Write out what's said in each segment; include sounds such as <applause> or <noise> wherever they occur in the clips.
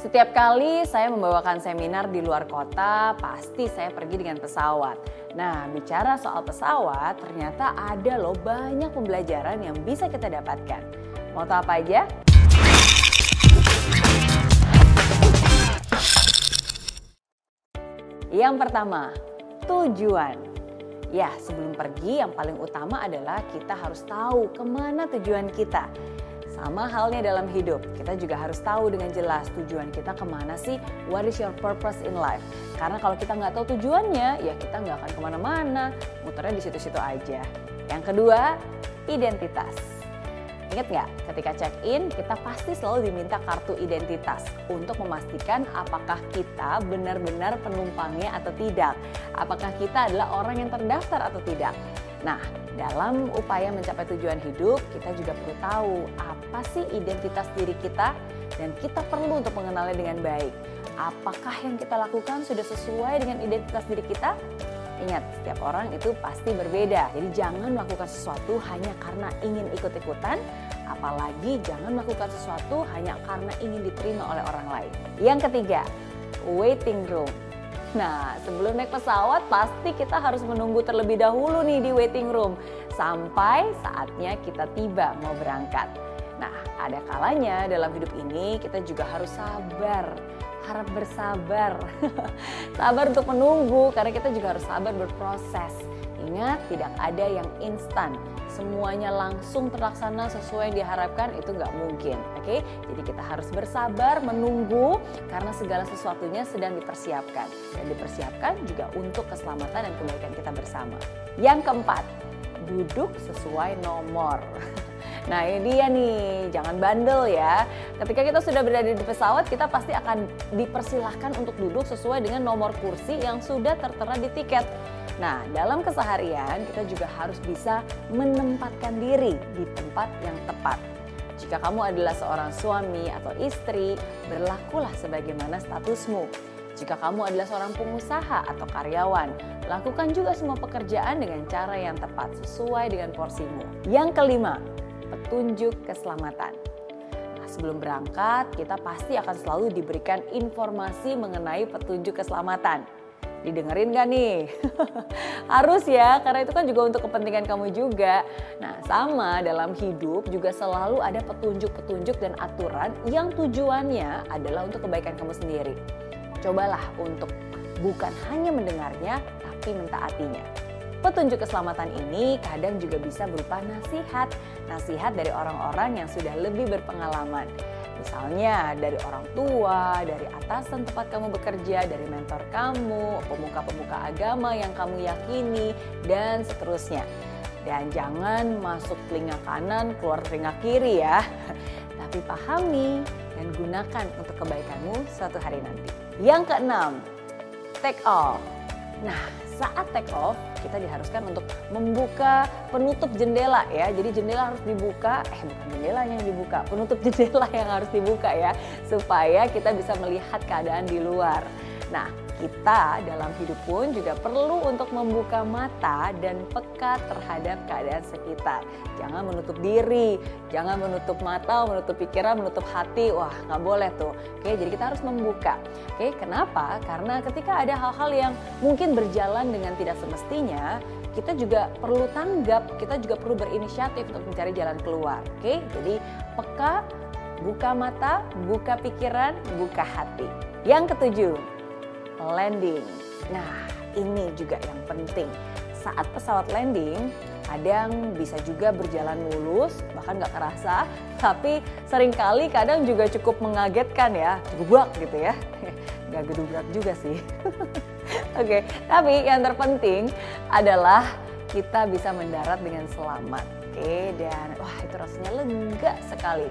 Setiap kali saya membawakan seminar di luar kota, pasti saya pergi dengan pesawat. Nah, bicara soal pesawat, ternyata ada loh banyak pembelajaran yang bisa kita dapatkan. Mau tahu apa aja? Yang pertama, tujuan. Ya, sebelum pergi yang paling utama adalah kita harus tahu ke mana tujuan kita. Sama halnya dalam hidup, kita juga harus tahu dengan jelas tujuan kita ke mana sih, what is your purpose in life. Karena kalau kita nggak tahu tujuannya, ya kita nggak akan ke mana-mana, muternya di situ-situ aja. Yang kedua, identitas. Ingat nggak, ketika check-in kita pasti selalu diminta kartu identitas untuk memastikan apakah kita benar-benar penumpangnya atau tidak. Apakah kita adalah orang yang terdaftar atau tidak. Nah, dalam upaya mencapai tujuan hidup, kita juga perlu tahu apa sih identitas diri kita dan kita perlu untuk mengenalnya dengan baik. Apakah yang kita lakukan sudah sesuai dengan identitas diri kita? Ingat, setiap orang itu pasti berbeda. Jadi jangan melakukan sesuatu hanya karena ingin ikut-ikutan, apalagi jangan melakukan sesuatu hanya karena ingin diterima oleh orang lain. Yang ketiga, waiting room. Nah, sebelum naik pesawat pasti kita harus menunggu terlebih dahulu nih di waiting room sampai saatnya kita tiba mau berangkat. Nah, ada kalanya dalam hidup ini kita juga harus sabar, harap bersabar. <laughs> sabar untuk menunggu karena kita juga harus sabar berproses. Ingat, tidak ada yang instan semuanya langsung terlaksana sesuai yang diharapkan itu nggak mungkin. Oke, jadi kita harus bersabar menunggu karena segala sesuatunya sedang dipersiapkan dan dipersiapkan juga untuk keselamatan dan kebaikan kita bersama. Yang keempat, duduk sesuai nomor. <laughs> Nah ini dia nih, jangan bandel ya. Ketika kita sudah berada di pesawat, kita pasti akan dipersilahkan untuk duduk sesuai dengan nomor kursi yang sudah tertera di tiket. Nah, dalam keseharian kita juga harus bisa menempatkan diri di tempat yang tepat. Jika kamu adalah seorang suami atau istri, berlakulah sebagaimana statusmu. Jika kamu adalah seorang pengusaha atau karyawan, lakukan juga semua pekerjaan dengan cara yang tepat sesuai dengan porsimu. Yang kelima, petunjuk keselamatan. Nah, sebelum berangkat, kita pasti akan selalu diberikan informasi mengenai petunjuk keselamatan didengerin gak nih? <laughs> Harus ya, karena itu kan juga untuk kepentingan kamu juga. Nah, sama dalam hidup juga selalu ada petunjuk-petunjuk dan aturan yang tujuannya adalah untuk kebaikan kamu sendiri. Cobalah untuk bukan hanya mendengarnya, tapi mentaatinya. Petunjuk keselamatan ini kadang juga bisa berupa nasihat, nasihat dari orang-orang yang sudah lebih berpengalaman. Misalnya dari orang tua, dari atasan tempat kamu bekerja, dari mentor kamu, pemuka-pemuka agama yang kamu yakini, dan seterusnya. Dan jangan masuk telinga kanan, keluar telinga kiri ya. <laughs> Tapi pahami dan gunakan untuk kebaikanmu suatu hari nanti. Yang keenam, take off. Nah, saat take off kita diharuskan untuk membuka penutup jendela ya. Jadi jendela harus dibuka, eh bukan jendela yang dibuka, penutup <laughs> jendela yang harus dibuka ya supaya kita bisa melihat keadaan di luar. Nah, kita dalam hidup pun juga perlu untuk membuka mata dan peka terhadap keadaan sekitar. Jangan menutup diri, jangan menutup mata, menutup pikiran, menutup hati. Wah, nggak boleh tuh. Oke, jadi kita harus membuka. Oke, kenapa? Karena ketika ada hal-hal yang mungkin berjalan dengan tidak semestinya, kita juga perlu tanggap, kita juga perlu berinisiatif untuk mencari jalan keluar. Oke, jadi peka, buka mata, buka pikiran, buka hati. Yang ketujuh, landing. Nah, ini juga yang penting. Saat pesawat landing, kadang bisa juga berjalan mulus, bahkan nggak kerasa, tapi sering kali kadang juga cukup mengagetkan ya, gubak gitu ya. <laughs> Nggak gedubrak juga sih. <laughs> Oke, okay, tapi yang terpenting adalah kita bisa mendarat dengan selamat. Oke, okay, dan wah itu rasanya lega sekali.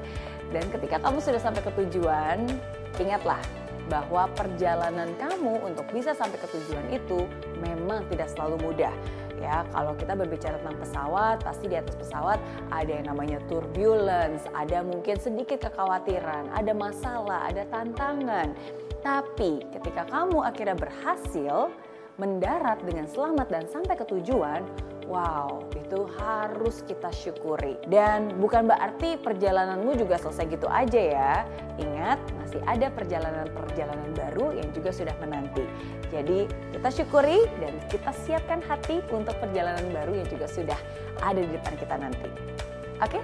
Dan ketika kamu sudah sampai ke tujuan, ingatlah bahwa perjalanan kamu untuk bisa sampai ke tujuan itu memang tidak selalu mudah. Ya, kalau kita berbicara tentang pesawat, pasti di atas pesawat ada yang namanya turbulence, ada mungkin sedikit kekhawatiran, ada masalah, ada tantangan. Tapi ketika kamu akhirnya berhasil mendarat dengan selamat dan sampai ke tujuan, Wow, itu harus kita syukuri. Dan bukan berarti perjalananmu juga selesai gitu aja ya. Ingat, masih ada perjalanan-perjalanan baru yang juga sudah menanti. Jadi kita syukuri dan kita siapkan hati untuk perjalanan baru yang juga sudah ada di depan kita nanti. Oke? Okay?